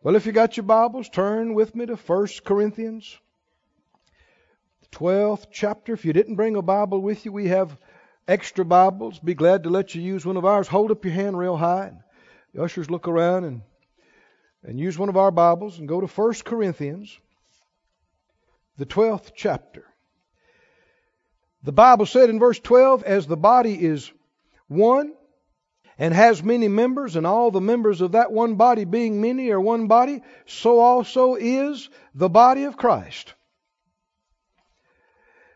Well, if you got your Bibles, turn with me to 1 Corinthians, the 12th chapter. If you didn't bring a Bible with you, we have extra Bibles. Be glad to let you use one of ours. Hold up your hand real high. The ushers look around and, and use one of our Bibles and go to 1 Corinthians, the 12th chapter. The Bible said in verse 12, as the body is one and has many members, and all the members of that one body being many are one body, so also is the body of Christ.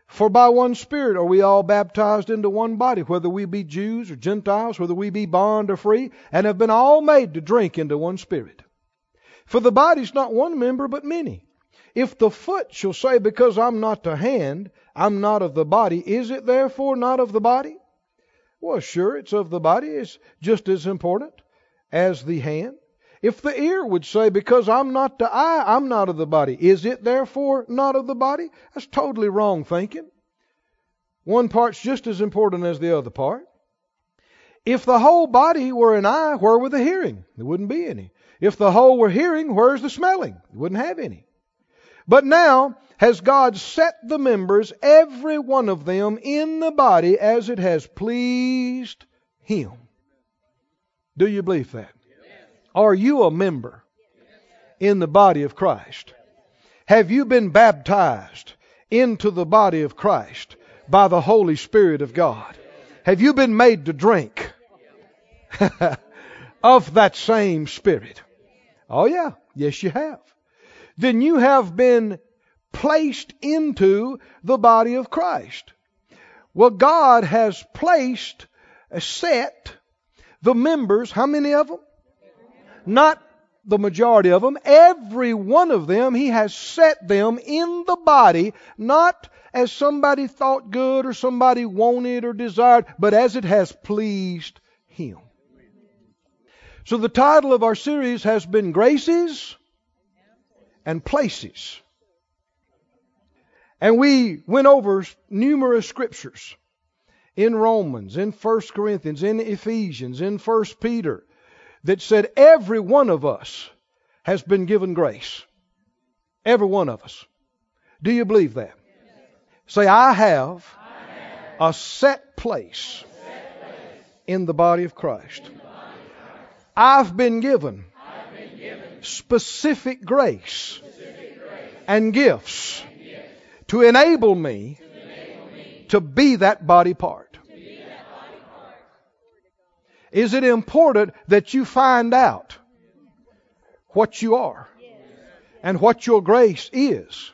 For by one Spirit are we all baptized into one body, whether we be Jews or Gentiles, whether we be bond or free, and have been all made to drink into one Spirit. For the body is not one member, but many. If the foot shall say, Because I'm not the hand, I'm not of the body, is it therefore not of the body? Well, sure, it's of the body. It's just as important as the hand. If the ear would say, Because I'm not the eye, I'm not of the body, is it therefore not of the body? That's totally wrong thinking. One part's just as important as the other part. If the whole body were an eye, where were the hearing? There wouldn't be any. If the whole were hearing, where's the smelling? You wouldn't have any. But now has God set the members, every one of them, in the body as it has pleased Him. Do you believe that? Are you a member in the body of Christ? Have you been baptized into the body of Christ by the Holy Spirit of God? Have you been made to drink of that same Spirit? Oh, yeah. Yes, you have then you have been placed into the body of Christ. Well, God has placed, uh, set the members, how many of them? Not the majority of them, every one of them, He has set them in the body, not as somebody thought good or somebody wanted or desired, but as it has pleased Him. So the title of our series has been Graces and places. And we went over numerous scriptures in Romans, in 1 Corinthians, in Ephesians, in 1 Peter that said every one of us has been given grace. Every one of us. Do you believe that? Say, I have, a set place, in the body of Christ. I've been given specific grace and gifts to enable me to be that body part. Is it important that you find out what you are and what your grace is?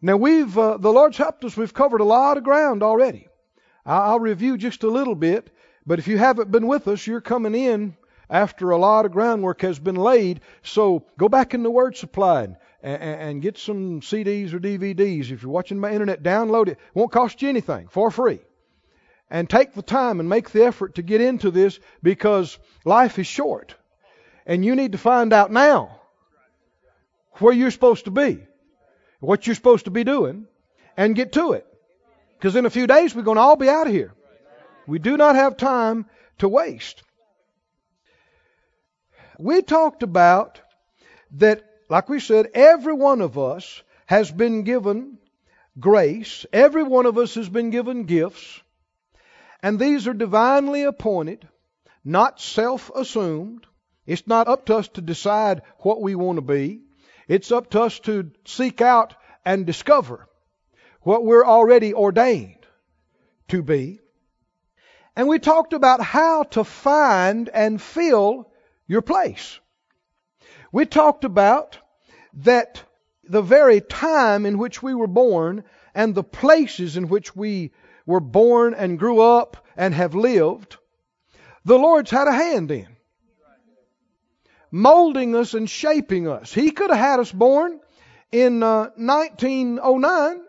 Now we've uh, the Lord's helped us. We've covered a lot of ground already. I'll review just a little bit, but if you haven't been with us, you're coming in after a lot of groundwork has been laid. So go back in the Word Supply and, and get some CDs or DVDs. If you're watching my internet, download it. it. Won't cost you anything for free. And take the time and make the effort to get into this because life is short. And you need to find out now where you're supposed to be, what you're supposed to be doing, and get to it. Because in a few days we're going to all be out of here. We do not have time to waste we talked about that, like we said, every one of us has been given grace, every one of us has been given gifts, and these are divinely appointed, not self assumed. It's not up to us to decide what we want to be. It's up to us to seek out and discover what we're already ordained to be. And we talked about how to find and fill your place. We talked about that the very time in which we were born and the places in which we were born and grew up and have lived, the Lord's had a hand in. Molding us and shaping us. He could have had us born in uh, 1909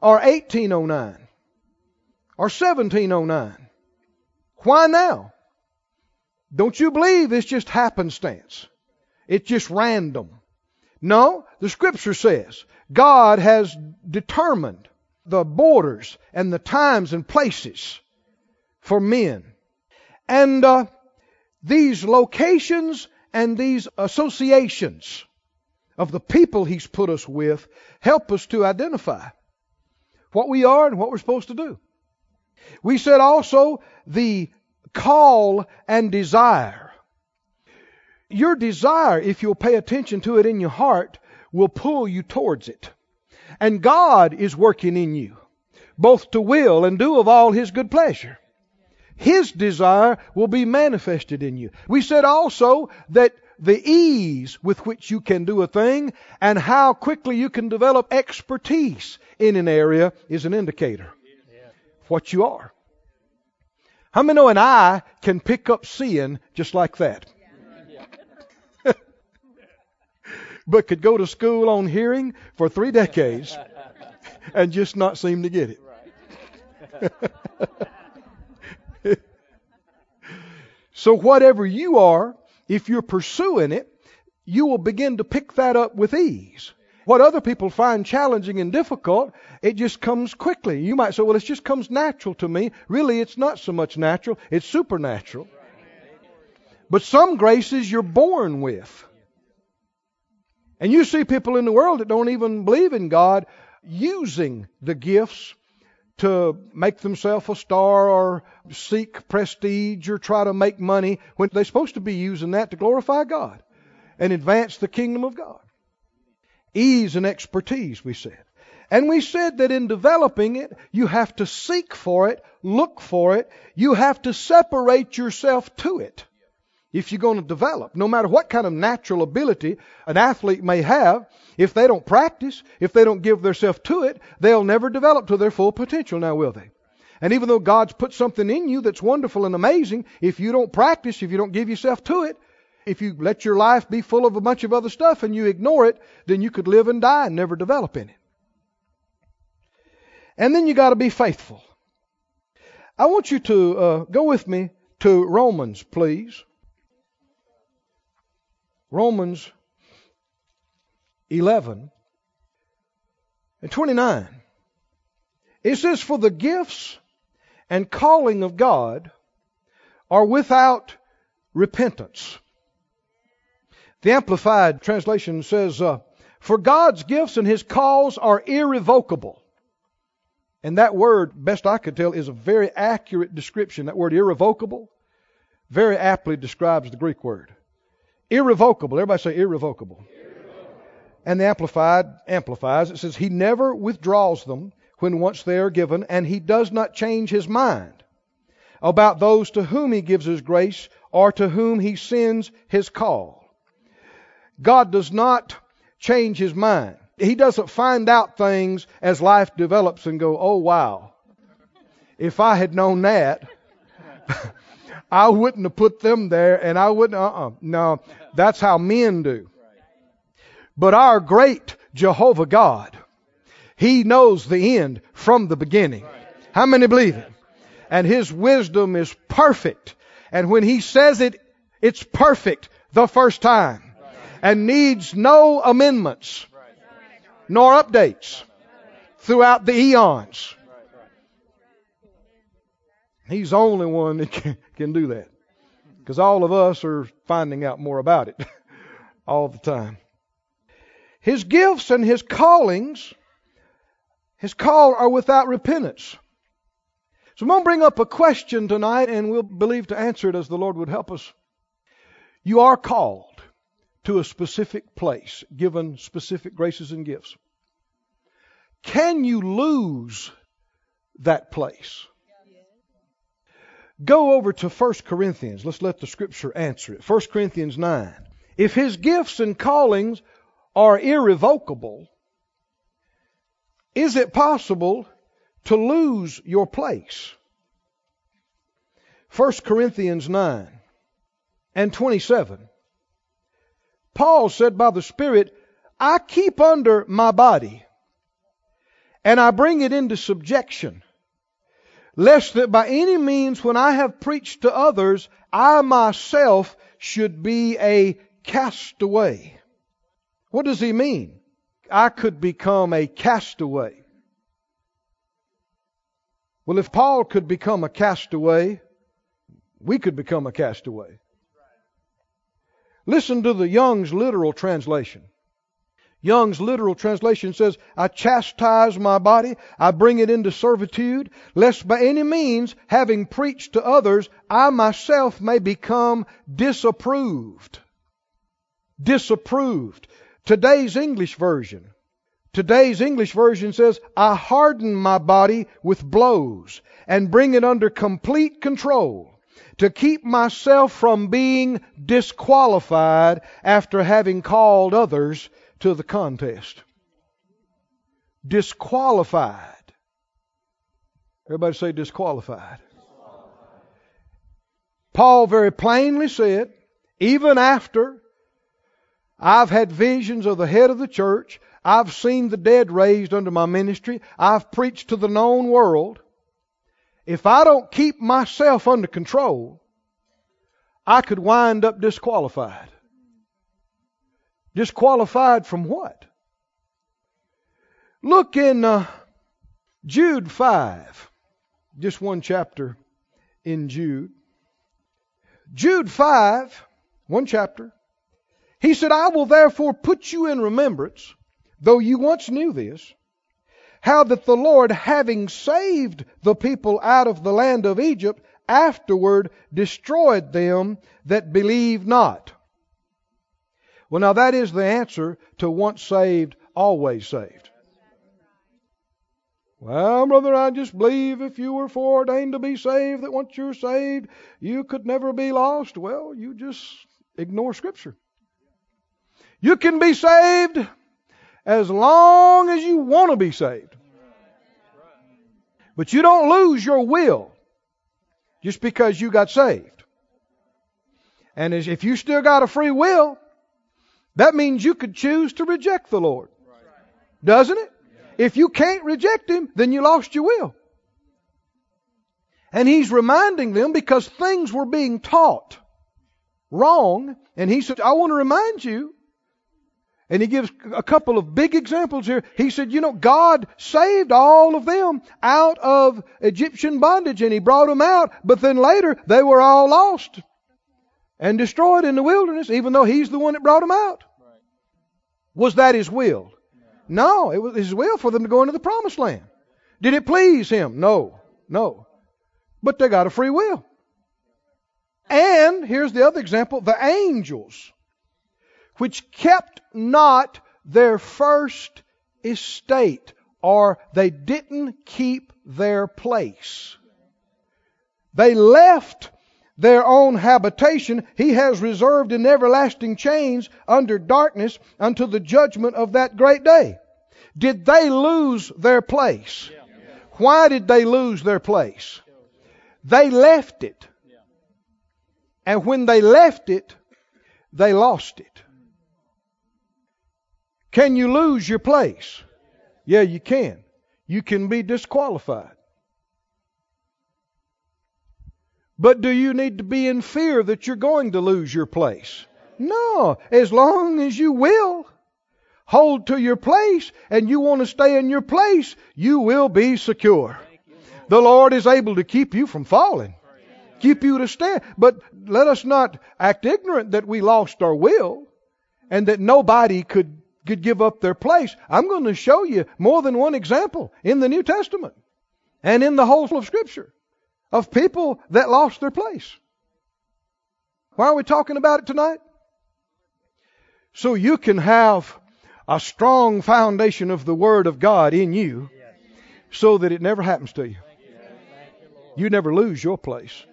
or 1809 or 1709. Why now? Don't you believe it's just happenstance? It's just random. No, the scripture says God has determined the borders and the times and places for men. And uh, these locations and these associations of the people He's put us with help us to identify what we are and what we're supposed to do. We said also the call and desire. Your desire, if you'll pay attention to it in your heart, will pull you towards it. And God is working in you, both to will and do of all His good pleasure. His desire will be manifested in you. We said also that the ease with which you can do a thing and how quickly you can develop expertise in an area is an indicator of what you are. How many know an eye can pick up seeing just like that? But could go to school on hearing for three decades and just not seem to get it. so, whatever you are, if you're pursuing it, you will begin to pick that up with ease. What other people find challenging and difficult, it just comes quickly. You might say, well, it just comes natural to me. Really, it's not so much natural, it's supernatural. But some graces you're born with. And you see people in the world that don't even believe in God using the gifts to make themselves a star or seek prestige or try to make money when they're supposed to be using that to glorify God and advance the kingdom of God. Ease and expertise, we said. And we said that in developing it, you have to seek for it, look for it, you have to separate yourself to it if you're going to develop. No matter what kind of natural ability an athlete may have, if they don't practice, if they don't give themselves to it, they'll never develop to their full potential now, will they? And even though God's put something in you that's wonderful and amazing, if you don't practice, if you don't give yourself to it, if you let your life be full of a bunch of other stuff and you ignore it, then you could live and die and never develop in it. And then you got to be faithful. I want you to uh, go with me to Romans, please. Romans 11 and 29. It says, For the gifts and calling of God are without repentance. The Amplified translation says, uh, For God's gifts and His calls are irrevocable. And that word, best I could tell, is a very accurate description. That word irrevocable very aptly describes the Greek word. Irrevocable. Everybody say irrevocable. irrevocable. And the Amplified amplifies. It says, He never withdraws them when once they are given, and He does not change His mind about those to whom He gives His grace or to whom He sends His call. God does not change His mind. He doesn't find out things as life develops and go, oh wow, if I had known that, I wouldn't have put them there and I wouldn't, uh uh-uh. uh No, that's how men do. But our great Jehovah God, He knows the end from the beginning. How many believe it? And His wisdom is perfect. And when He says it, it's perfect the first time. And needs no amendments, nor updates throughout the eons. He's the only one that can, can do that. Because all of us are finding out more about it all the time. His gifts and his callings, his call are without repentance. So I'm going to bring up a question tonight and we'll believe to answer it as the Lord would help us. You are called to a specific place, given specific graces and gifts. Can you lose that place? Go over to 1 Corinthians. Let's let the scripture answer it. 1 Corinthians 9. If his gifts and callings are irrevocable, is it possible to lose your place? 1 Corinthians 9 and 27. Paul said by the Spirit, I keep under my body and I bring it into subjection lest that by any means when I have preached to others, I myself should be a castaway. What does he mean? I could become a castaway. Well, if Paul could become a castaway, we could become a castaway. Listen to the Young's literal translation. Young's literal translation says, I chastise my body, I bring it into servitude, lest by any means, having preached to others, I myself may become disapproved. Disapproved. Today's English version. Today's English version says, I harden my body with blows and bring it under complete control to keep myself from being disqualified after having called others to the contest. Disqualified. Everybody say disqualified. Paul very plainly said, even after I've had visions of the head of the church, I've seen the dead raised under my ministry, I've preached to the known world. If I don't keep myself under control, I could wind up disqualified. Disqualified from what? Look in uh, Jude 5, just one chapter in Jude. Jude 5, one chapter. He said, I will therefore put you in remembrance, though you once knew this, how that the Lord, having saved the people out of the land of Egypt, afterward destroyed them that believe not. Well, now that is the answer to once saved, always saved. Well, brother, I just believe if you were foreordained to be saved, that once you're saved, you could never be lost. Well, you just ignore Scripture. You can be saved as long as you want to be saved. But you don't lose your will just because you got saved. And if you still got a free will, that means you could choose to reject the Lord. Doesn't it? If you can't reject Him, then you lost your will. And He's reminding them because things were being taught wrong. And He said, I want to remind you. And He gives a couple of big examples here. He said, you know, God saved all of them out of Egyptian bondage and He brought them out. But then later, they were all lost and destroyed in the wilderness, even though he's the one that brought them out. Was that his will? No, it was his will for them to go into the promised land. Did it please him? No, no. But they got a free will. And here's the other example the angels, which kept not their first estate, or they didn't keep their place. They left their own habitation, he has reserved in everlasting chains under darkness until the judgment of that great day. Did they lose their place? Why did they lose their place? They left it. And when they left it, they lost it. Can you lose your place? Yeah, you can. You can be disqualified. But do you need to be in fear that you're going to lose your place? No. As long as you will hold to your place and you want to stay in your place, you will be secure. The Lord is able to keep you from falling, keep you to stand. But let us not act ignorant that we lost our will and that nobody could, could give up their place. I'm going to show you more than one example in the New Testament and in the whole of Scripture of people that lost their place. Why are we talking about it tonight? So you can have a strong foundation of the Word of God in you so that it never happens to you. You never lose your place.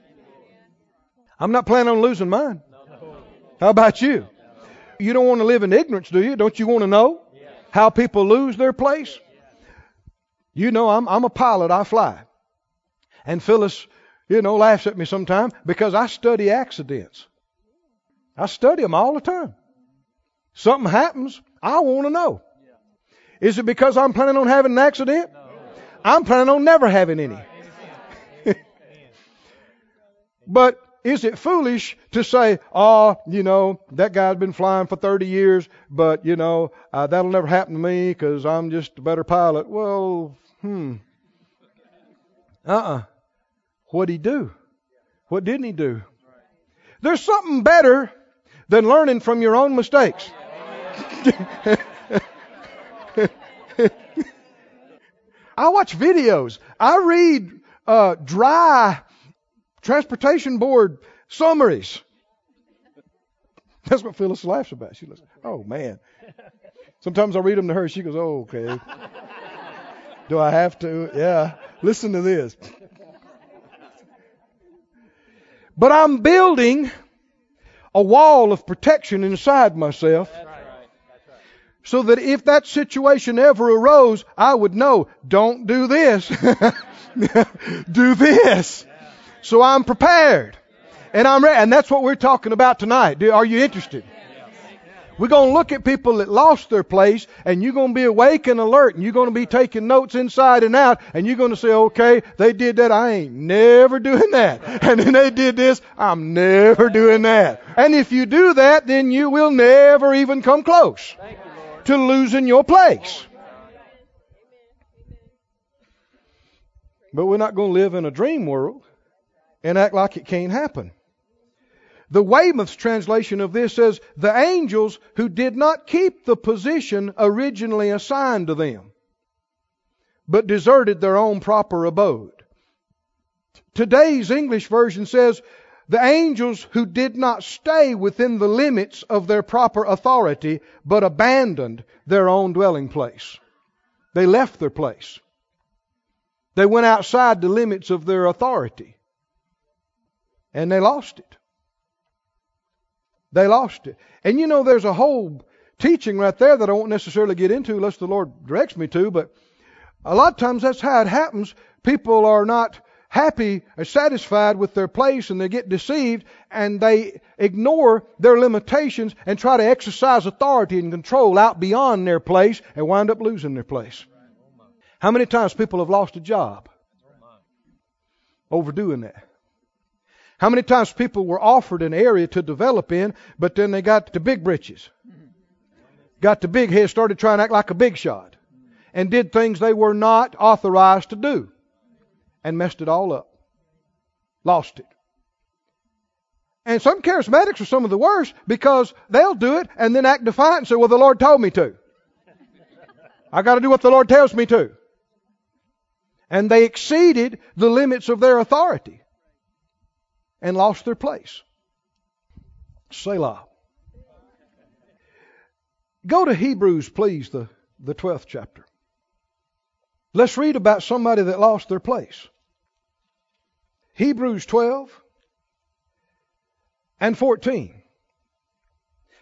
I'm not planning on losing mine. How about you? You don't want to live in ignorance, do you? Don't you want to know how people lose their place? You know, I'm, I'm a pilot. I fly. And Phyllis, you know, laughs at me sometimes because I study accidents. I study them all the time. Something happens, I want to know. Is it because I'm planning on having an accident? I'm planning on never having any. but is it foolish to say, oh, you know, that guy's been flying for 30 years, but, you know, uh, that'll never happen to me because I'm just a better pilot? Well, hmm. Uh uh-uh. uh What'd he do? What didn't he do? There's something better than learning from your own mistakes. I watch videos. I read uh, dry transportation board summaries. That's what Phyllis laughs about. She goes, "Oh man." Sometimes I read them to her. She goes, "Oh, okay." Do I have to? Yeah. Listen to this. But I'm building a wall of protection inside myself so that if that situation ever arose, I would know, don't do this. do this. So I'm prepared. And I'm ready. And that's what we're talking about tonight. Are you interested? We're going to look at people that lost their place, and you're going to be awake and alert, and you're going to be taking notes inside and out, and you're going to say, okay, they did that, I ain't never doing that. And then they did this, I'm never doing that. And if you do that, then you will never even come close to losing your place. But we're not going to live in a dream world and act like it can't happen. The Weymouth's translation of this says, the angels who did not keep the position originally assigned to them, but deserted their own proper abode. Today's English version says, the angels who did not stay within the limits of their proper authority, but abandoned their own dwelling place. They left their place. They went outside the limits of their authority. And they lost it. They lost it. And you know, there's a whole teaching right there that I won't necessarily get into unless the Lord directs me to, but a lot of times that's how it happens. People are not happy or satisfied with their place and they get deceived and they ignore their limitations and try to exercise authority and control out beyond their place and wind up losing their place. How many times people have lost a job? Overdoing that. How many times people were offered an area to develop in, but then they got to big britches, got to big head, started trying to act like a big shot, and did things they were not authorized to do, and messed it all up, lost it. And some charismatics are some of the worst because they'll do it and then act defiant and say, "Well, the Lord told me to. I got to do what the Lord tells me to." And they exceeded the limits of their authority and lost their place. Selah. Go to Hebrews, please, the, the 12th chapter. Let's read about somebody that lost their place. Hebrews 12 and 14.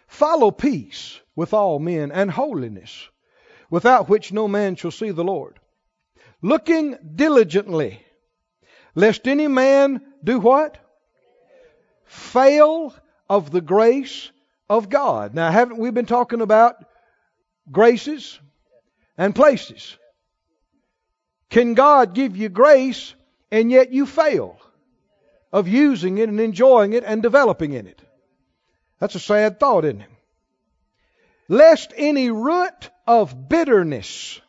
Follow peace with all men and holiness, without which no man shall see the Lord. Looking diligently, lest any man do what? Fail of the grace of God. Now, haven't we been talking about graces and places? Can God give you grace and yet you fail of using it and enjoying it and developing in it? That's a sad thought, isn't it? Lest any root of bitterness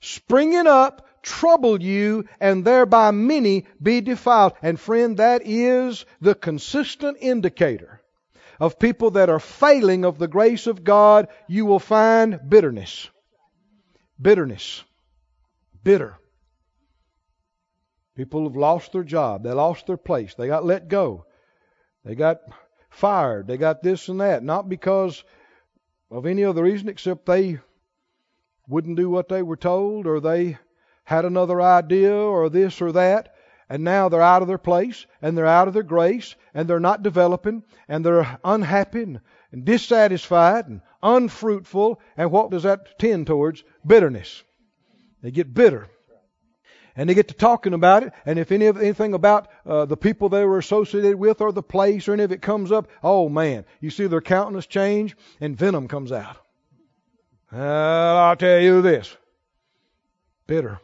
springing up trouble you, and thereby many be defiled. And friend, that is the consistent indicator of people that are failing of the grace of God. You will find bitterness. Bitterness. Bitter. People have lost their job. They lost their place. They got let go. They got fired. They got this and that. Not because of any other reason except they wouldn't do what they were told or they had another idea or this or that, and now they're out of their place and they're out of their grace and they're not developing and they're unhappy and, and dissatisfied and unfruitful. And what does that tend towards? Bitterness. They get bitter. And they get to talking about it, and if any of anything about uh, the people they were associated with or the place or any of it comes up, oh man, you see their countenance change and venom comes out. Well, I'll tell you this bitter.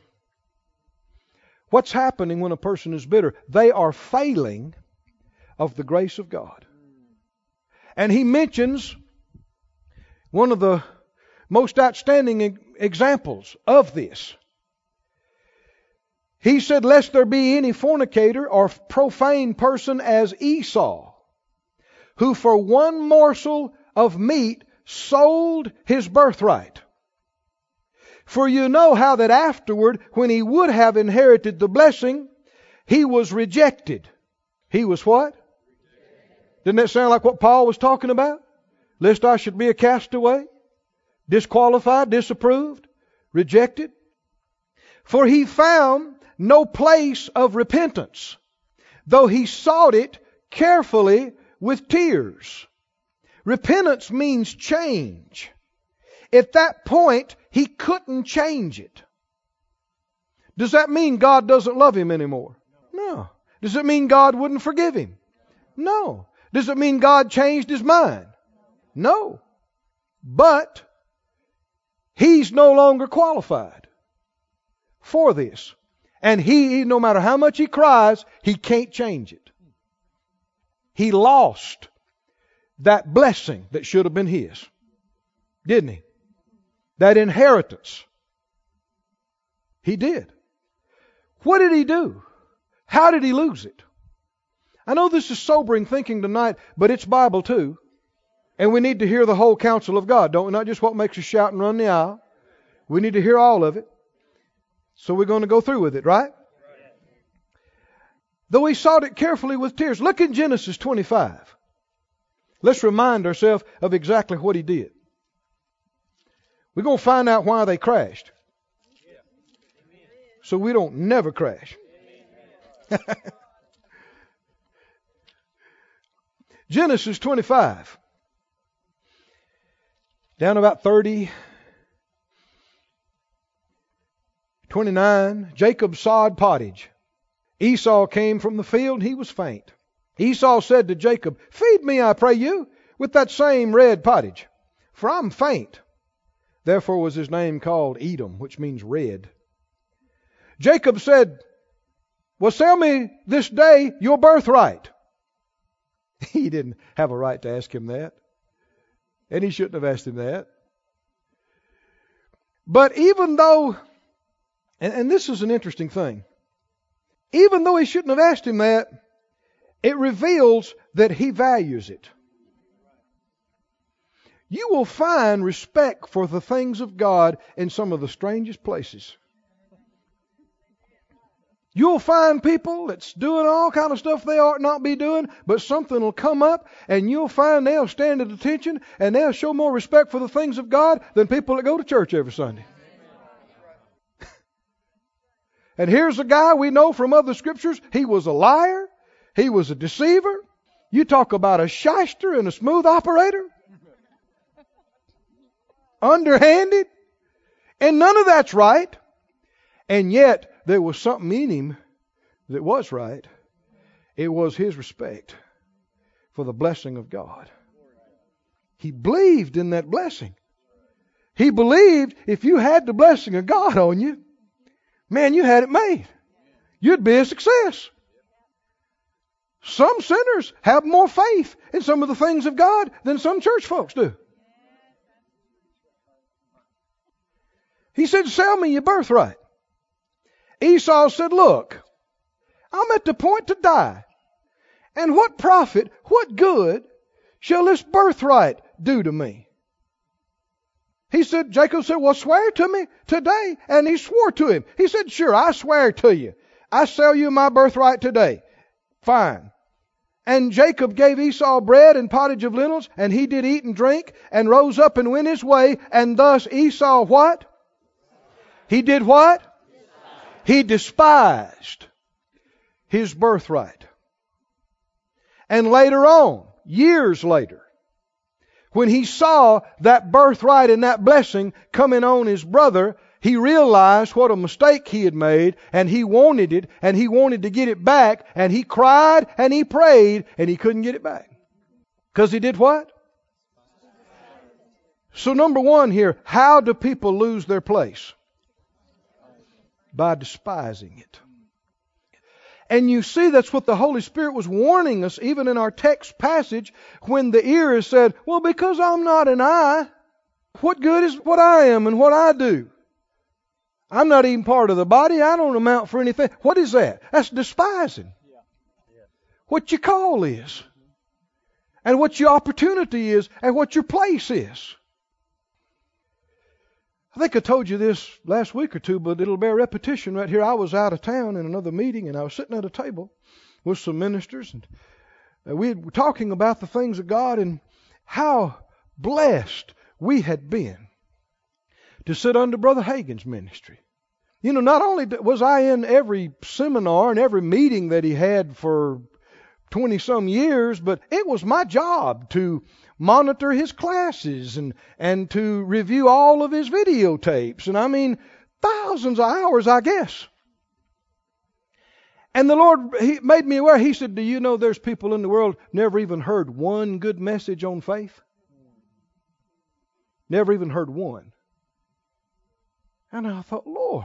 What's happening when a person is bitter? They are failing of the grace of God. And he mentions one of the most outstanding examples of this. He said, Lest there be any fornicator or profane person as Esau, who for one morsel of meat sold his birthright. For you know how that afterward, when he would have inherited the blessing, he was rejected. He was what? Didn't that sound like what Paul was talking about? Lest I should be a castaway, disqualified, disapproved, rejected. For he found no place of repentance, though he sought it carefully with tears. Repentance means change. At that point, he couldn't change it. Does that mean God doesn't love him anymore? No. Does it mean God wouldn't forgive him? No. Does it mean God changed his mind? No. But he's no longer qualified for this. And he, no matter how much he cries, he can't change it. He lost that blessing that should have been his. Didn't he? That inheritance. He did. What did he do? How did he lose it? I know this is sobering thinking tonight, but it's Bible too. And we need to hear the whole counsel of God, don't we? Not just what makes us shout and run the aisle. We need to hear all of it. So we're going to go through with it, right? Though he sought it carefully with tears. Look in Genesis 25. Let's remind ourselves of exactly what he did. We're going to find out why they crashed. So we don't never crash. Genesis 25. Down about 30. 29. Jacob sawed pottage. Esau came from the field, he was faint. Esau said to Jacob, Feed me, I pray you, with that same red pottage, for I'm faint. Therefore was his name called Edom, which means red. Jacob said, Well, sell me this day your birthright. He didn't have a right to ask him that. And he shouldn't have asked him that. But even though, and, and this is an interesting thing, even though he shouldn't have asked him that, it reveals that he values it. You will find respect for the things of God in some of the strangest places. You'll find people that's doing all kind of stuff they ought not be doing, but something will come up and you'll find they'll stand at attention and they'll show more respect for the things of God than people that go to church every Sunday. and here's a guy we know from other scriptures, he was a liar, he was a deceiver. You talk about a shyster and a smooth operator. Underhanded. And none of that's right. And yet, there was something in him that was right. It was his respect for the blessing of God. He believed in that blessing. He believed if you had the blessing of God on you, man, you had it made. You'd be a success. Some sinners have more faith in some of the things of God than some church folks do. He said, Sell me your birthright. Esau said, Look, I'm at the point to die. And what profit, what good shall this birthright do to me? He said, Jacob said, Well, swear to me today. And he swore to him. He said, Sure, I swear to you. I sell you my birthright today. Fine. And Jacob gave Esau bread and pottage of lentils, and he did eat and drink, and rose up and went his way, and thus Esau what? He did what? He despised his birthright. And later on, years later, when he saw that birthright and that blessing coming on his brother, he realized what a mistake he had made and he wanted it and he wanted to get it back and he cried and he prayed and he couldn't get it back. Because he did what? So, number one here, how do people lose their place? By despising it. And you see, that's what the Holy Spirit was warning us, even in our text passage, when the ear is said, Well, because I'm not an eye, what good is what I am and what I do? I'm not even part of the body. I don't amount for anything. What is that? That's despising. What you call is. and what your opportunity is and what your place is. I think I told you this last week or two, but it'll bear repetition right here. I was out of town in another meeting, and I was sitting at a table with some ministers, and uh, we were talking about the things of God and how blessed we had been to sit under Brother Hagin's ministry. You know, not only was I in every seminar and every meeting that he had for 20 some years, but it was my job to monitor his classes and, and to review all of his videotapes. And I mean, thousands of hours, I guess. And the Lord he made me aware. He said, Do you know there's people in the world never even heard one good message on faith? Never even heard one. And I thought, Lord.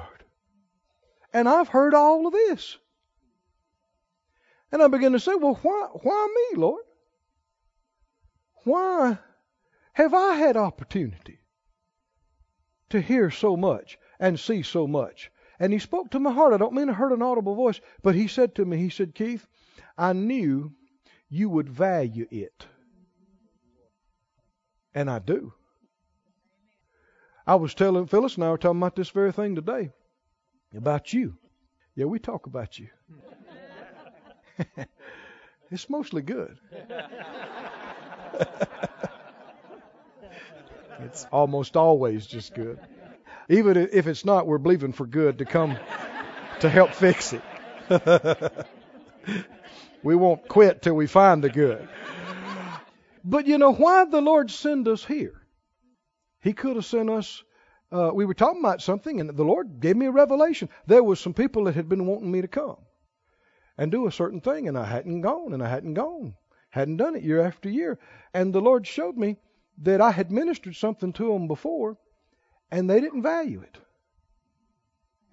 And I've heard all of this. And I began to say, Well, why, why me, Lord? Why have I had opportunity to hear so much and see so much? And he spoke to my heart. I don't mean I heard an audible voice, but he said to me, He said, Keith, I knew you would value it. And I do. I was telling Phyllis and I were talking about this very thing today. About you. Yeah, we talk about you. it's mostly good. it's almost always just good. Even if it's not, we're believing for good to come to help fix it. we won't quit till we find the good. But you know why the Lord send us here? He could have sent us. Uh, we were talking about something, and the Lord gave me a revelation. There was some people that had been wanting me to come and do a certain thing, and I hadn't gone, and I hadn't gone, hadn't done it year after year. And the Lord showed me that I had ministered something to them before, and they didn't value it.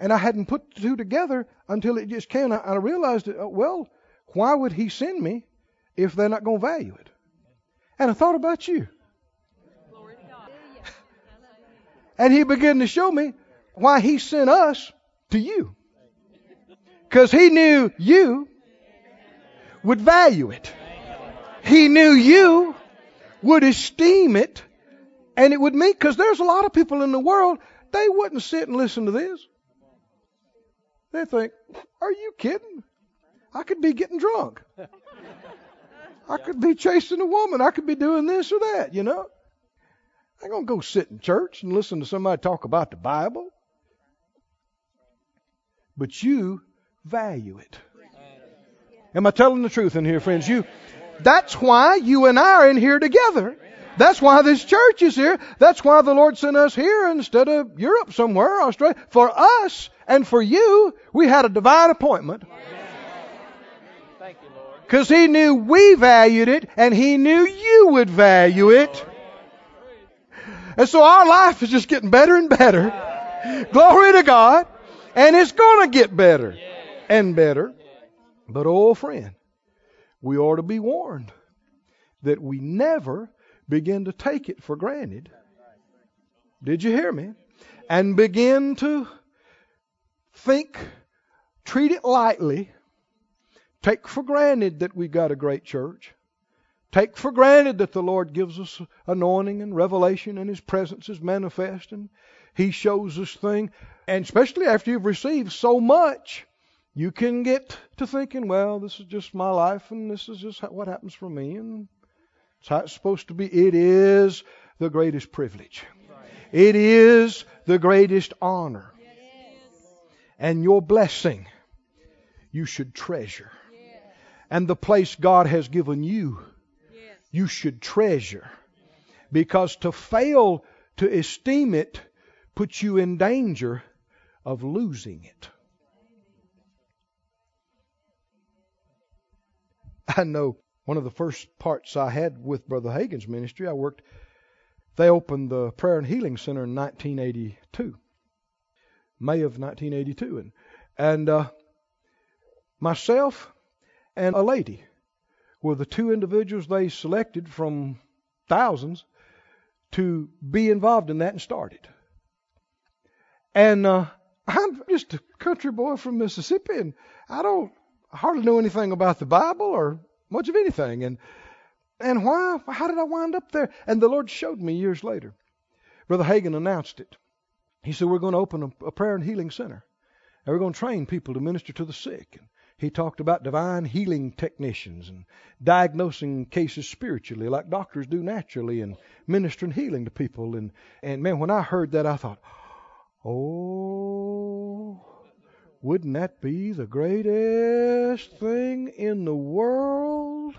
And I hadn't put the two together until it just came. I, I realized, uh, well, why would He send me if they're not going to value it? And I thought about you. and He began to show me why He sent us to you. Because He knew you would value it. He knew you would esteem it and it would mean, because there's a lot of people in the world, they wouldn't sit and listen to this. They think, are you kidding? I could be getting drunk. I could be chasing a woman. I could be doing this or that, you know. I'm going to go sit in church and listen to somebody talk about the Bible. But you value it. Am I telling the truth in here, friends? You, that's why you and I are in here together. That's why this church is here. That's why the Lord sent us here instead of Europe somewhere, Australia. For us and for you, we had a divine appointment. Thank you, Lord. Because He knew we valued it and He knew you would value it. And so our life is just getting better and better. Glory to God. And it's going to get better and better. But, oh, friend, we ought to be warned that we never begin to take it for granted. Did you hear me? And begin to think, treat it lightly, take for granted that we've got a great church. Take for granted that the Lord gives us anointing and revelation and His presence is manifest and He shows us things. And especially after you've received so much, you can get to thinking, well, this is just my life and this is just what happens for me and it's how it's supposed to be. It is the greatest privilege. It is the greatest honor. And your blessing you should treasure. And the place God has given you, you should treasure. Because to fail to esteem it puts you in danger of losing it. I know one of the first parts I had with Brother Hagin's ministry, I worked, they opened the Prayer and Healing Center in 1982, May of 1982. And, and uh, myself and a lady were the two individuals they selected from thousands to be involved in that and started. And uh, I'm just a country boy from Mississippi, and I don't hardly knew anything about the Bible or much of anything. And And why? How did I wind up there? And the Lord showed me years later. Brother Hagin announced it. He said, We're going to open a, a prayer and healing center. And we're going to train people to minister to the sick. And he talked about divine healing technicians and diagnosing cases spiritually, like doctors do naturally, and ministering healing to people. And, and man, when I heard that, I thought, oh, wouldn't that be the greatest thing in the world?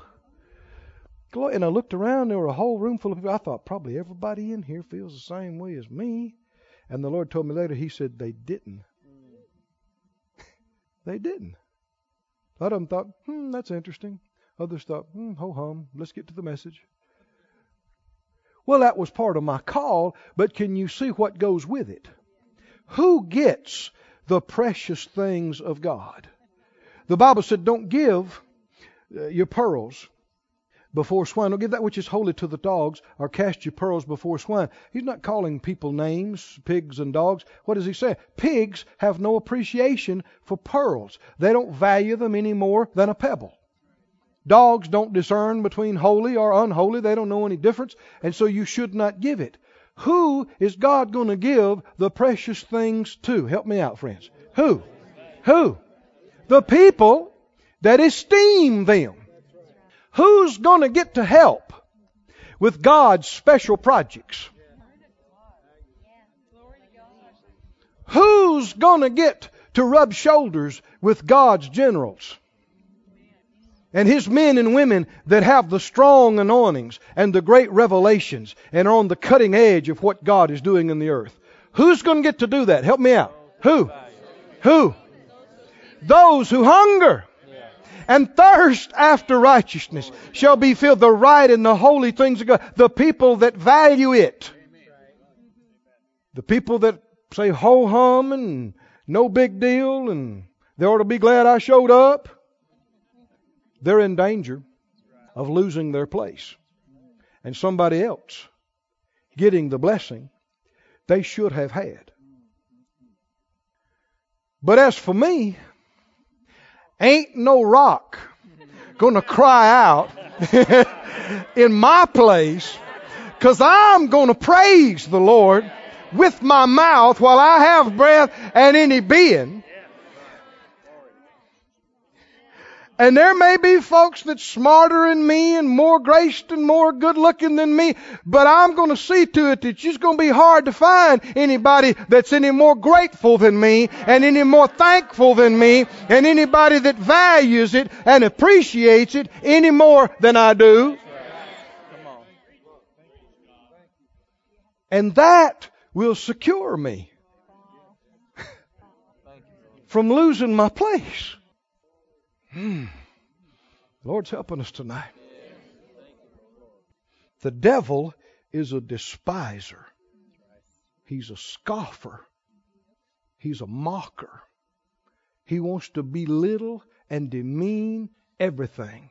And I looked around, there were a whole room full of people. I thought, probably everybody in here feels the same way as me. And the Lord told me later, He said, they didn't. they didn't. A lot of them thought, hmm, that's interesting. Others thought, hmm, ho hum, let's get to the message. Well, that was part of my call, but can you see what goes with it? Who gets the precious things of God? The Bible said, don't give uh, your pearls before swine. Don't give that which is holy to the dogs, or cast your pearls before swine. He's not calling people names, pigs and dogs. What does he say? Pigs have no appreciation for pearls. They don't value them any more than a pebble. Dogs don't discern between holy or unholy. They don't know any difference, and so you should not give it. Who is God going to give the precious things to? Help me out, friends. Who? Who? The people that esteem them. Who's going to get to help with God's special projects? Who's going to get to rub shoulders with God's generals? And his men and women that have the strong anointings and the great revelations and are on the cutting edge of what God is doing in the earth. Who's going to get to do that? Help me out. Who? Who? Those who hunger and thirst after righteousness shall be filled. The right and the holy things of God. The people that value it. The people that say ho hum and no big deal and they ought to be glad I showed up. They're in danger of losing their place. And somebody else getting the blessing they should have had. But as for me, Ain't no rock going to cry out in my place because I'm going to praise the Lord with my mouth while I have breath and any being. And there may be folks that's smarter than me and more graced and more good looking than me, but I'm going to see to it that it's going to be hard to find anybody that's any more grateful than me and any more thankful than me and anybody that values it and appreciates it any more than I do. And that will secure me from losing my place. Hmm. The Lord's helping us tonight. The devil is a despiser. He's a scoffer. He's a mocker. He wants to belittle and demean everything.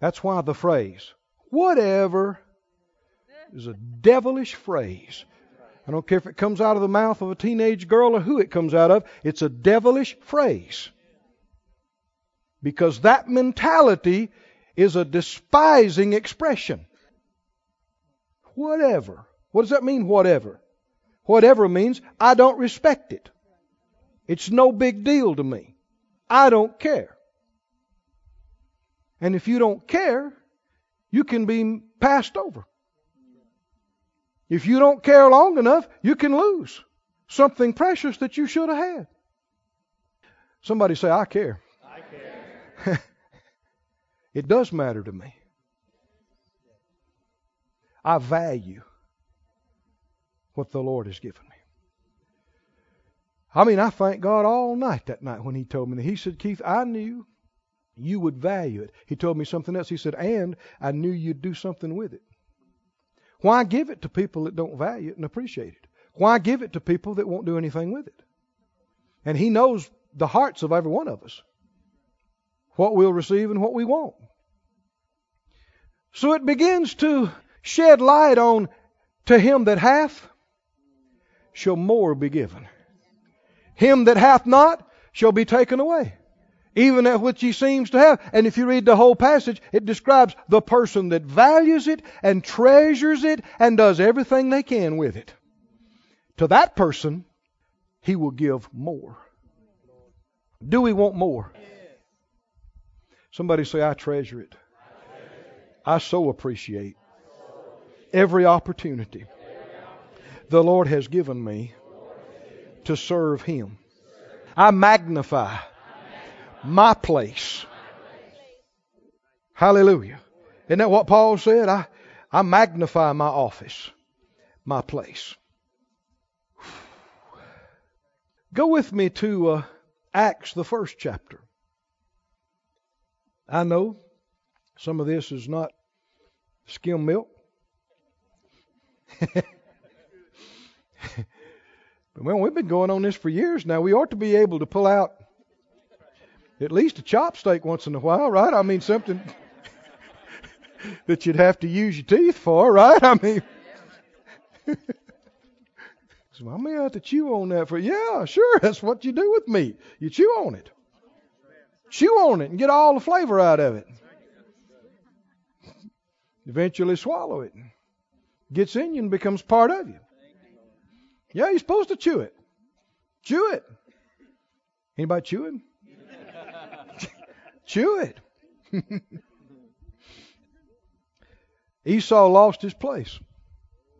That's why the phrase, whatever, is a devilish phrase. I don't care if it comes out of the mouth of a teenage girl or who it comes out of, it's a devilish phrase. Because that mentality is a despising expression. Whatever. What does that mean, whatever? Whatever means I don't respect it. It's no big deal to me. I don't care. And if you don't care, you can be passed over. If you don't care long enough, you can lose something precious that you should have had. Somebody say, I care. it does matter to me. I value what the Lord has given me. I mean, I thank God all night that night when He told me that. He said, Keith, I knew you would value it. He told me something else. He said, and I knew you'd do something with it. Why give it to people that don't value it and appreciate it? Why give it to people that won't do anything with it? And He knows the hearts of every one of us what we'll receive and what we won't. So it begins to shed light on to him that hath shall more be given. Him that hath not shall be taken away. even that which he seems to have. And if you read the whole passage, it describes the person that values it and treasures it and does everything they can with it. To that person, he will give more. Do we want more? Somebody say, I treasure it. I so appreciate every opportunity the Lord has given me to serve Him. I magnify my place. Hallelujah. Isn't that what Paul said? I, I magnify my office, my place. Go with me to uh, Acts, the first chapter. I know some of this is not skim milk. but well, we've been going on this for years now. We ought to be able to pull out at least a chopstick once in a while, right? I mean, something that you'd have to use your teeth for, right? I mean, so I may have to chew on that for, yeah, sure, that's what you do with meat. You chew on it. Chew on it and get all the flavor out of it. Eventually swallow it. Gets in you and becomes part of you. Yeah, you're supposed to chew it. Chew it. Anybody chewing? Chew it. Esau lost his place.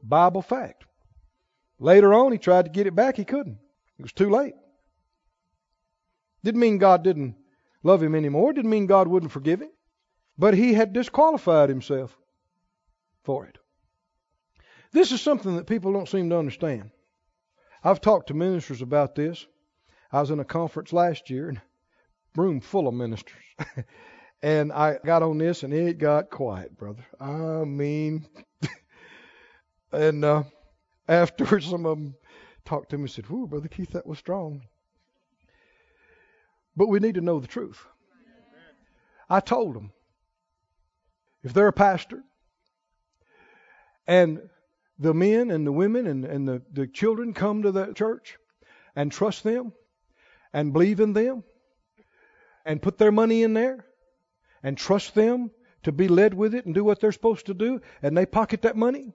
Bible fact. Later on, he tried to get it back. He couldn't. It was too late. Didn't mean God didn't love him anymore. Didn't mean God wouldn't forgive him. But he had disqualified himself for it. This is something that people don't seem to understand. I've talked to ministers about this. I was in a conference last year, and room full of ministers. and I got on this and it got quiet, brother. I mean, and uh, afterwards, some of them talked to me and said, Whoa, Brother Keith, that was strong. But we need to know the truth. I told them if they're a pastor and the men and the women and, and the, the children come to the church and trust them and believe in them and put their money in there and trust them to be led with it and do what they're supposed to do, and they pocket that money,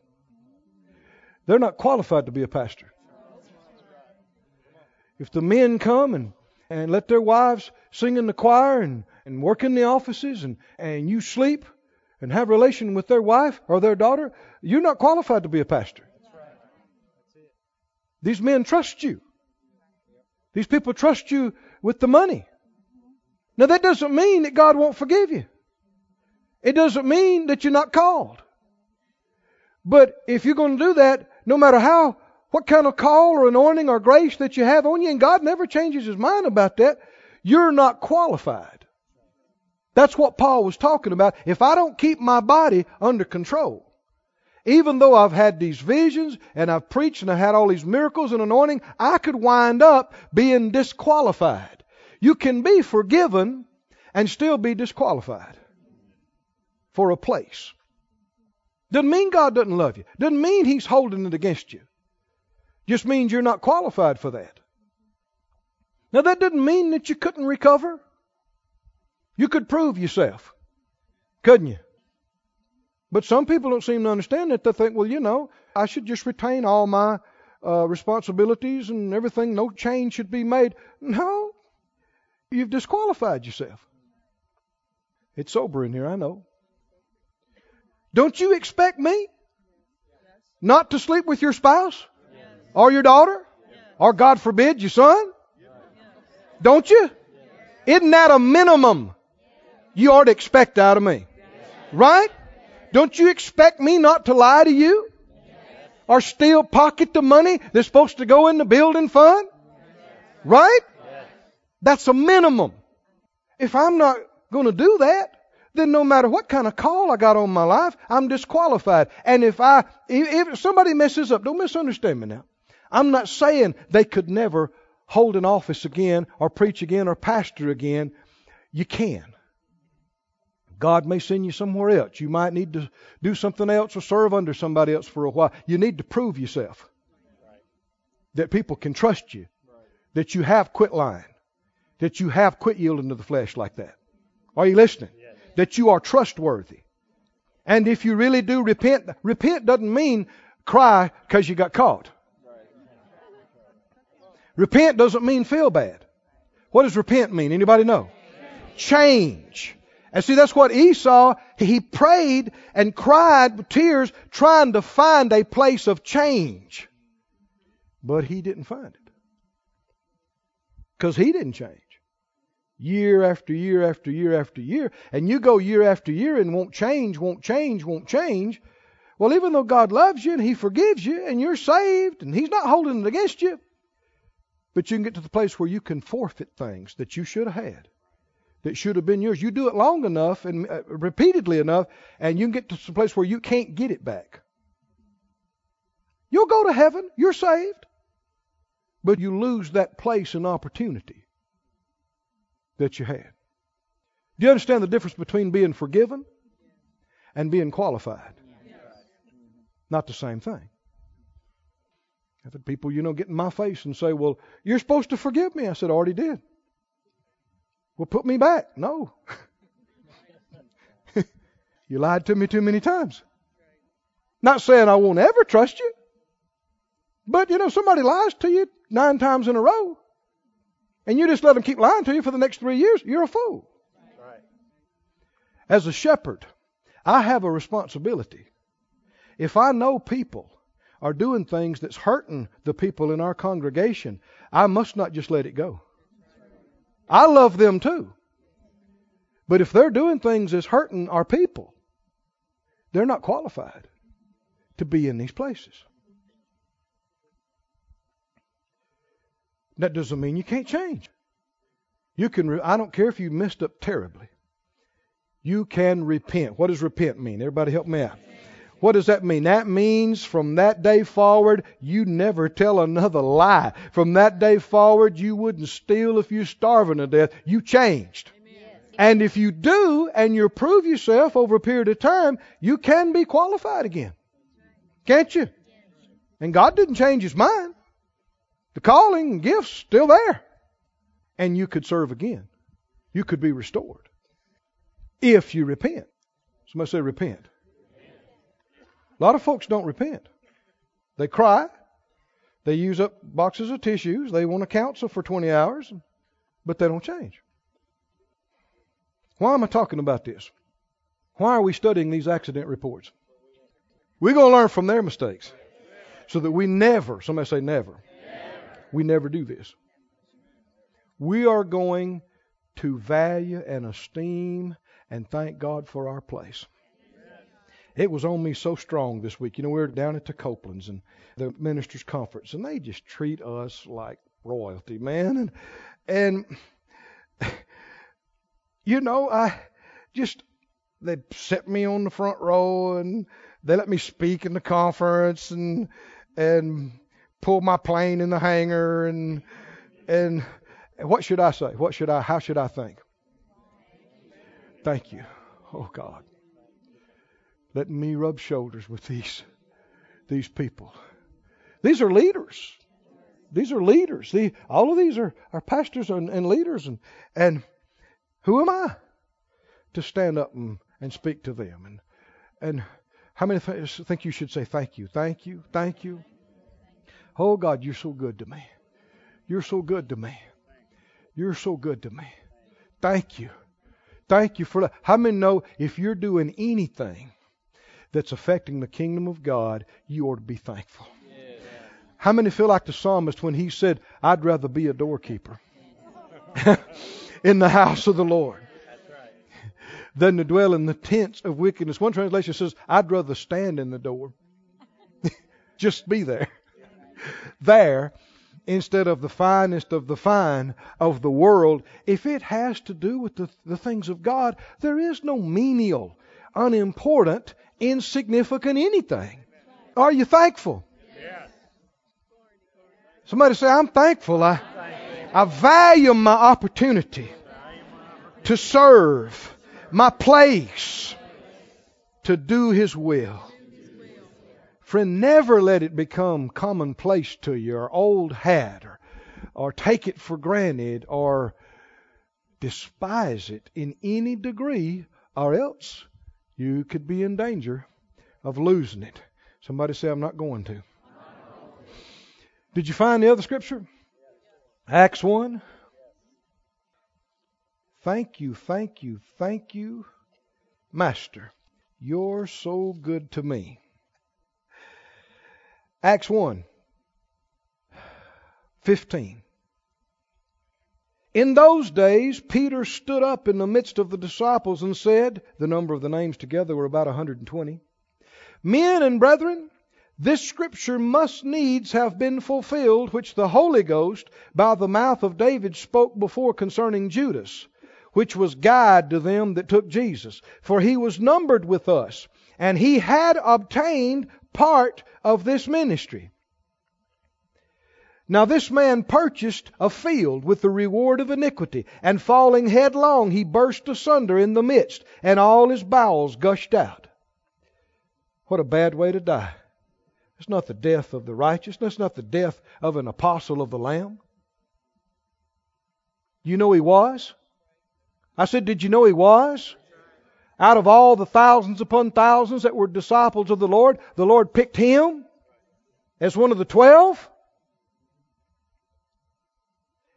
they're not qualified to be a pastor. If the men come and, and let their wives sing in the choir and, and work in the offices and, and you sleep and have relation with their wife or their daughter, you're not qualified to be a pastor. These men trust you. These people trust you with the money. Now, that doesn't mean that God won't forgive you. It doesn't mean that you're not called. But if you're going to do that, no matter how, what kind of call or anointing or grace that you have on you, and God never changes his mind about that, you're not qualified. That's what Paul was talking about. If I don't keep my body under control, even though I've had these visions and I've preached and I've had all these miracles and anointing, I could wind up being disqualified. You can be forgiven and still be disqualified for a place. Doesn't mean God doesn't love you. Doesn't mean He's holding it against you. Just means you're not qualified for that. Now, that doesn't mean that you couldn't recover. You could prove yourself, couldn't you? But some people don't seem to understand that. They think, well, you know, I should just retain all my uh, responsibilities and everything. No change should be made. No, You've disqualified yourself. It's sober in here, I know. Don't you expect me not to sleep with your spouse or your daughter or, God forbid, your son? Don't you? Isn't that a minimum you ought to expect out of me? Right? Don't you expect me not to lie to you? Or steal pocket the money that's supposed to go in the building fund? Right? That's a minimum. If I'm not going to do that, then no matter what kind of call I got on my life, I'm disqualified. And if I, if somebody messes up, don't misunderstand me now. I'm not saying they could never hold an office again or preach again or pastor again. You can. God may send you somewhere else. You might need to do something else or serve under somebody else for a while. You need to prove yourself that people can trust you, that you have quit lying that you have quit yielding to the flesh like that? Are you listening? That you are trustworthy. And if you really do repent, repent doesn't mean cry because you got caught. Repent doesn't mean feel bad. What does repent mean? Anybody know? Change. And see, that's what Esau, he prayed and cried with tears trying to find a place of change. But he didn't find it. Because he didn't change. Year after year after year after year. And you go year after year and won't change, won't change, won't change. Well, even though God loves you and He forgives you and you're saved and He's not holding it against you, but you can get to the place where you can forfeit things that you should have had that should have been yours. You do it long enough and uh, repeatedly enough, and you can get to some place where you can't get it back. You'll go to heaven. You're saved. But you lose that place and opportunity that you had. Do you understand the difference between being forgiven and being qualified? Not the same thing. I've had people, you know, get in my face and say, Well, you're supposed to forgive me. I said, I already did. Well, put me back. No. you lied to me too many times. Not saying I won't ever trust you. But, you know, somebody lies to you nine times in a row, and you just let them keep lying to you for the next three years, you're a fool. As a shepherd, I have a responsibility. If I know people are doing things that's hurting the people in our congregation, I must not just let it go. I love them too. But if they're doing things that's hurting our people, they're not qualified to be in these places. That doesn't mean you can't change. You can. Re- I don't care if you messed up terribly. You can repent. What does repent mean? Everybody, help me out. What does that mean? That means from that day forward, you never tell another lie. From that day forward, you wouldn't steal if you're starving to death. You changed. Amen. And if you do, and you prove yourself over a period of time, you can be qualified again. Can't you? And God didn't change his mind. The calling and gifts still there. And you could serve again. You could be restored. If you repent. Somebody say repent. A lot of folks don't repent. They cry. They use up boxes of tissues. They want to counsel for 20 hours, but they don't change. Why am I talking about this? Why are we studying these accident reports? We're going to learn from their mistakes so that we never, somebody say never, never. we never do this. We are going to value and esteem and thank God for our place it was on me so strong this week. You know, we were down at the Copelands and the ministers' conference, and they just treat us like royalty, man. And and you know, I just they set me on the front row and they let me speak in the conference and and pull my plane in the hangar and and what should I say? What should I how should I think? Thank you. Oh God letting me rub shoulders with these these people. These are leaders. These are leaders. The, all of these are, are pastors and, and leaders. And, and who am I to stand up and, and speak to them? And, and how many th- think you should say thank you? Thank you. Thank you. Oh, God, you're so good to me. You're so good to me. You're so good to me. Thank you. Thank you for that. How many know if you're doing anything that's affecting the kingdom of God, you ought to be thankful. Yeah. How many feel like the psalmist when he said, I'd rather be a doorkeeper in the house of the Lord than to dwell in the tents of wickedness? One translation says, I'd rather stand in the door. Just be there. there instead of the finest of the fine of the world, if it has to do with the, the things of God, there is no menial, unimportant, insignificant anything. Are you thankful? Somebody say, I'm thankful. I, I value my opportunity to serve, my place to do His will. Friend, never let it become commonplace to you or old hat or, or take it for granted or despise it in any degree, or else you could be in danger of losing it. Somebody say, I'm not going to. Did you find the other scripture? Acts 1. Thank you, thank you, thank you, Master. You're so good to me. Acts 1 15. In those days, Peter stood up in the midst of the disciples and said, the number of the names together were about 120, Men and brethren, this scripture must needs have been fulfilled, which the Holy Ghost by the mouth of David spoke before concerning Judas, which was guide to them that took Jesus. For he was numbered with us, and he had obtained part of this ministry. Now this man purchased a field with the reward of iniquity, and falling headlong, he burst asunder in the midst, and all his bowels gushed out. What a bad way to die. It's not the death of the righteous, it's not the death of an apostle of the Lamb. You know he was? I said, Did you know he was? Out of all the thousands upon thousands that were disciples of the Lord, the Lord picked him as one of the twelve.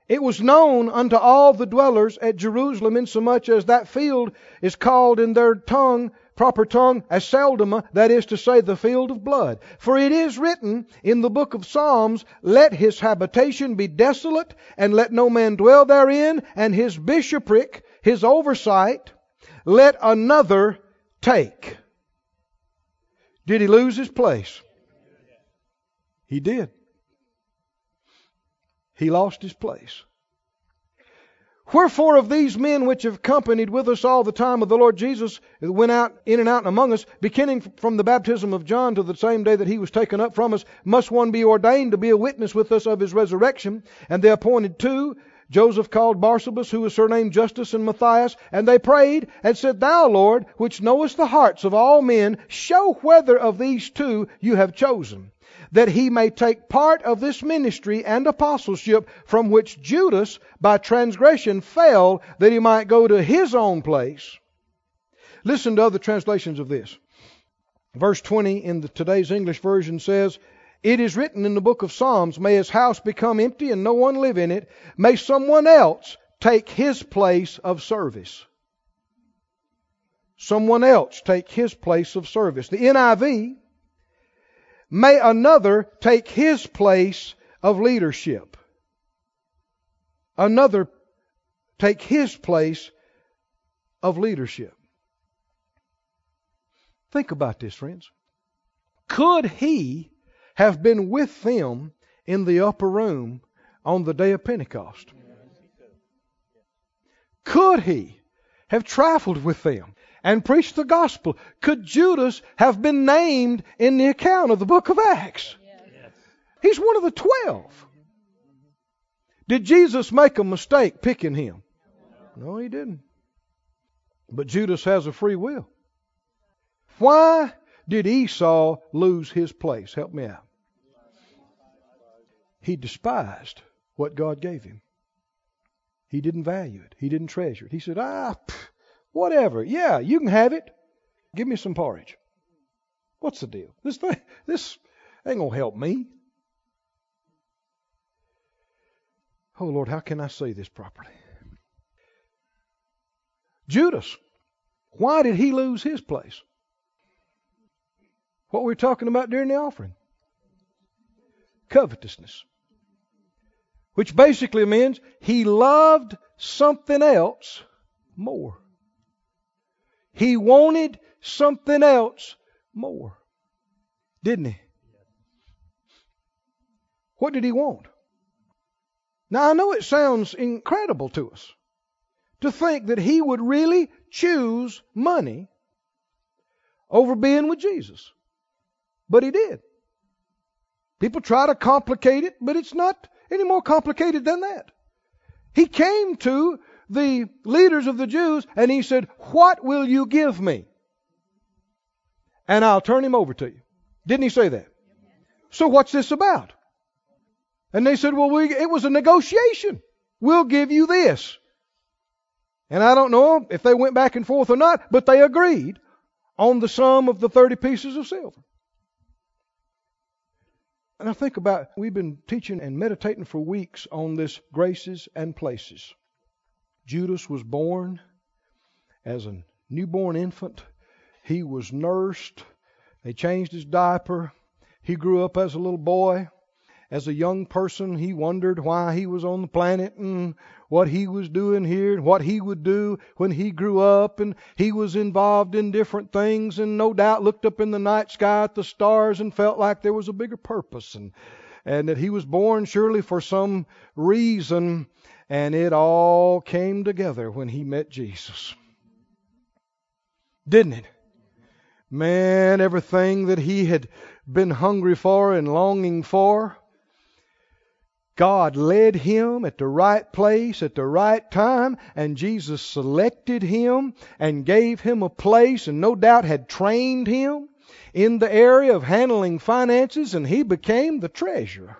It was known unto all the dwellers at Jerusalem, insomuch as that field is called in their tongue, proper tongue, Aceldama, that is to say, the field of blood. For it is written in the book of Psalms, Let his habitation be desolate, and let no man dwell therein, and his bishopric, his oversight, let another take. Did he lose his place? He did. He lost his place. Wherefore of these men which have companied with us all the time of the Lord Jesus that went out in and out among us, beginning from the baptism of John to the same day that he was taken up from us, must one be ordained to be a witness with us of his resurrection? And they appointed two, Joseph called Barsabas, who was surnamed Justus, and Matthias, and they prayed and said, Thou, Lord, which knowest the hearts of all men, show whether of these two you have chosen, that he may take part of this ministry and apostleship from which Judas by transgression fell, that he might go to his own place. Listen to other translations of this. Verse 20 in the, today's English version says, it is written in the book of Psalms, May his house become empty and no one live in it. May someone else take his place of service. Someone else take his place of service. The NIV, may another take his place of leadership. Another take his place of leadership. Think about this, friends. Could he have been with them in the upper room on the day of Pentecost? Could he have traveled with them and preached the gospel? Could Judas have been named in the account of the book of Acts? He's one of the twelve. Did Jesus make a mistake picking him? No, he didn't. But Judas has a free will. Why did Esau lose his place? Help me out. He despised what God gave him. He didn't value it. He didn't treasure it. He said, ah, pff, whatever. Yeah, you can have it. Give me some porridge. What's the deal? This thing, this ain't gonna help me. Oh Lord, how can I say this properly? Judas, why did he lose his place? What we were talking about during the offering. Covetousness which basically means he loved something else more. He wanted something else more. Didn't he? What did he want? Now I know it sounds incredible to us to think that he would really choose money over being with Jesus. But he did. People try to complicate it, but it's not any more complicated than that. He came to the leaders of the Jews and he said, What will you give me? And I'll turn him over to you. Didn't he say that? So what's this about? And they said, Well, we, it was a negotiation. We'll give you this. And I don't know if they went back and forth or not, but they agreed on the sum of the 30 pieces of silver. And I think about, we've been teaching and meditating for weeks on this graces and places. Judas was born as a newborn infant. He was nursed. They changed his diaper. He grew up as a little boy. As a young person, he wondered why he was on the planet and what he was doing here and what he would do when he grew up. And he was involved in different things and no doubt looked up in the night sky at the stars and felt like there was a bigger purpose and, and that he was born surely for some reason. And it all came together when he met Jesus. Didn't it? Man, everything that he had been hungry for and longing for God led him at the right place at the right time, and Jesus selected him and gave him a place, and no doubt had trained him in the area of handling finances, and he became the treasurer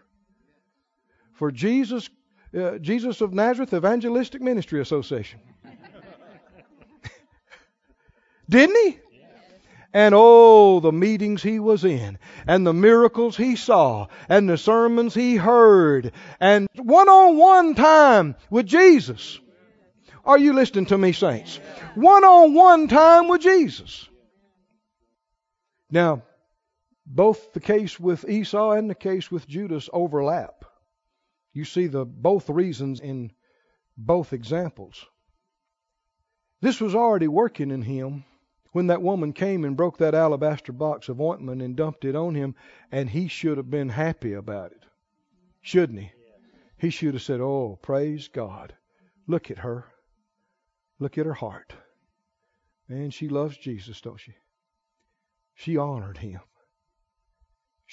for Jesus, uh, Jesus of Nazareth Evangelistic Ministry Association. Didn't he? And oh, the meetings he was in, and the miracles he saw, and the sermons he heard, and one on one time with Jesus. Are you listening to me, saints? One on one time with Jesus. Now, both the case with Esau and the case with Judas overlap. You see the both reasons in both examples. This was already working in him when that woman came and broke that alabaster box of ointment and dumped it on him, and he should have been happy about it. Shouldn't he? He should have said, Oh, praise God. Look at her. Look at her heart. And she loves Jesus, don't she? She honored him.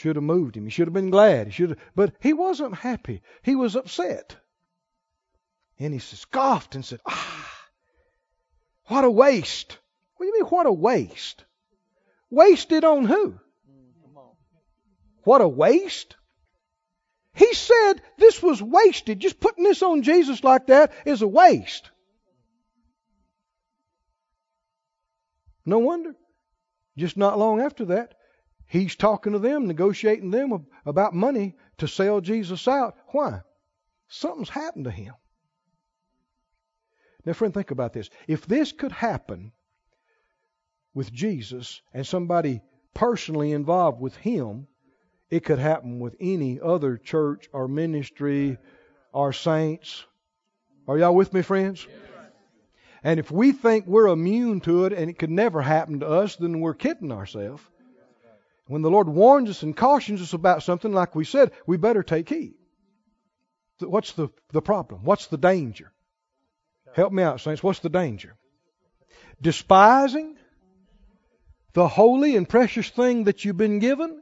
Should have moved him. He should have been glad. He should have, but he wasn't happy. He was upset. And he scoffed and said, Ah, what a waste. What do you mean, what a waste? Wasted on who? What a waste? He said this was wasted. Just putting this on Jesus like that is a waste. No wonder. Just not long after that, he's talking to them, negotiating them about money to sell Jesus out. Why? Something's happened to him. Now, friend, think about this. If this could happen with Jesus and somebody personally involved with him, it could happen with any other church or ministry or saints. Are y'all with me, friends? And if we think we're immune to it and it could never happen to us, then we're kidding ourselves. When the Lord warns us and cautions us about something, like we said, we better take heed. What's the, the problem? What's the danger? Help me out, saints. What's the danger? Despising the holy and precious thing that you've been given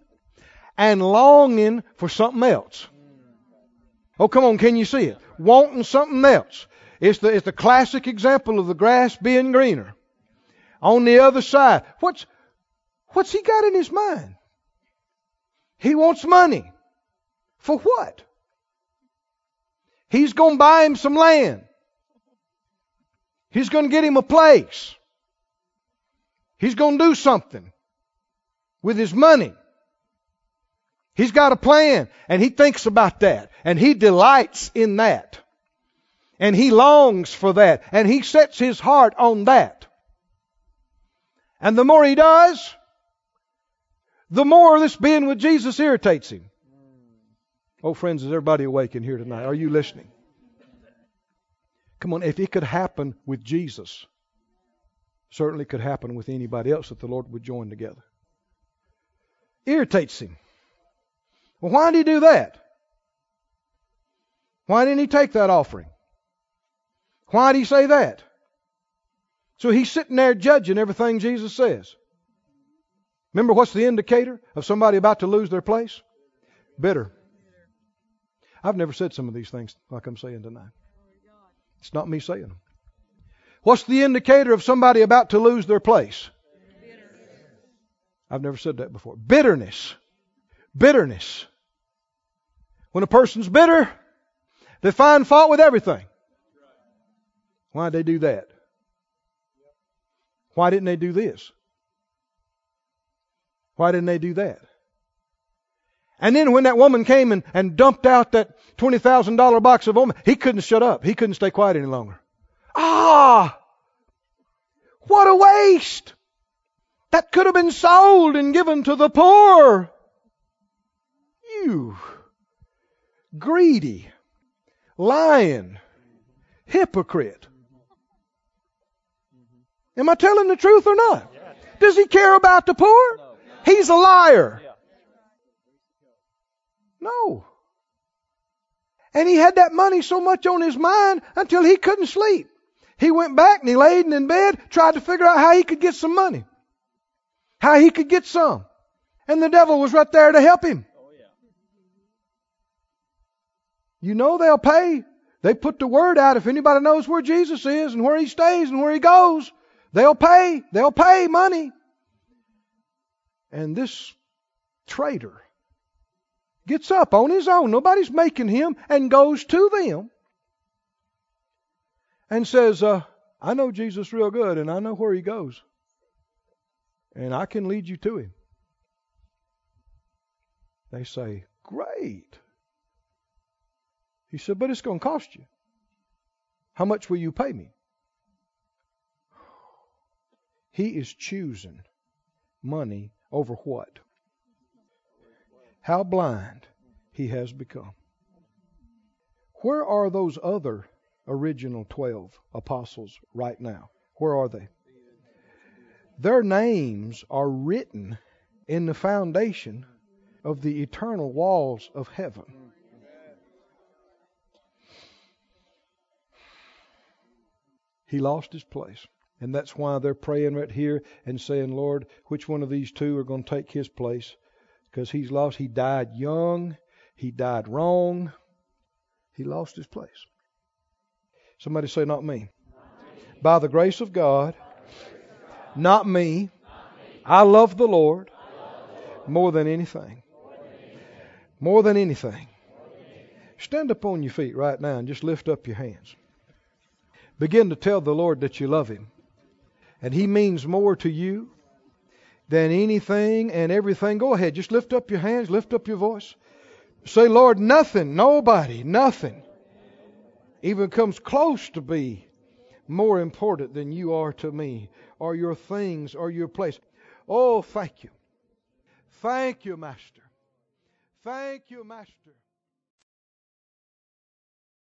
and longing for something else. Oh, come on, can you see it? Wanting something else. It's the, it's the classic example of the grass being greener. On the other side, what's, what's he got in his mind? He wants money. For what? He's going to buy him some land. He's going to get him a place. He's going to do something with his money. He's got a plan and he thinks about that and he delights in that. And he longs for that and he sets his heart on that. And the more he does, the more this being with Jesus irritates him. Oh, friends, is everybody awake in here tonight? Are you listening? Come on, if it could happen with Jesus, certainly could happen with anybody else that the Lord would join together. Irritates him. Well, why did he do that? Why didn't he take that offering? Why did he say that? So he's sitting there judging everything Jesus says. Remember what's the indicator of somebody about to lose their place? Bitter. I've never said some of these things like I'm saying tonight. It's not me saying them. What's the indicator of somebody about to lose their place? I've never said that before. Bitterness. Bitterness. When a person's bitter, they find fault with everything. Why'd they do that? Why didn't they do this? Why didn't they do that? And then when that woman came and, and dumped out that $20,000 box of ointment, he couldn't shut up. He couldn't stay quiet any longer. Ah! What a waste! That could have been sold and given to the poor. You greedy, lying, hypocrite. Am I telling the truth or not? Does he care about the poor? He's a liar. No. And he had that money so much on his mind until he couldn't sleep. He went back and he laid in bed, tried to figure out how he could get some money. How he could get some. And the devil was right there to help him. Oh, you know they'll pay. They put the word out. If anybody knows where Jesus is and where he stays and where he goes, they'll pay. They'll pay money. And this traitor gets up on his own. Nobody's making him and goes to them and says, uh, I know Jesus real good and I know where he goes. And I can lead you to him. They say, Great. He said, But it's going to cost you. How much will you pay me? He is choosing money over what? How blind he has become. Where are those other original 12 apostles right now? Where are they? Their names are written in the foundation of the eternal walls of heaven. He lost his place. And that's why they're praying right here and saying, Lord, which one of these two are going to take his place? Because he's lost. He died young. He died wrong. He lost his place. Somebody say, not me. By the grace of God, not me. I love the Lord more than anything. More than anything. Stand up on your feet right now and just lift up your hands. Begin to tell the Lord that you love Him. And He means more to you than anything and everything. Go ahead, just lift up your hands, lift up your voice. Say, Lord, nothing, nobody, nothing even comes close to be more important than you are to me, or your things, or your place. Oh, thank you. Thank you, Master. Thank you, Master.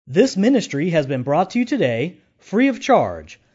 This ministry has been brought to you today free of charge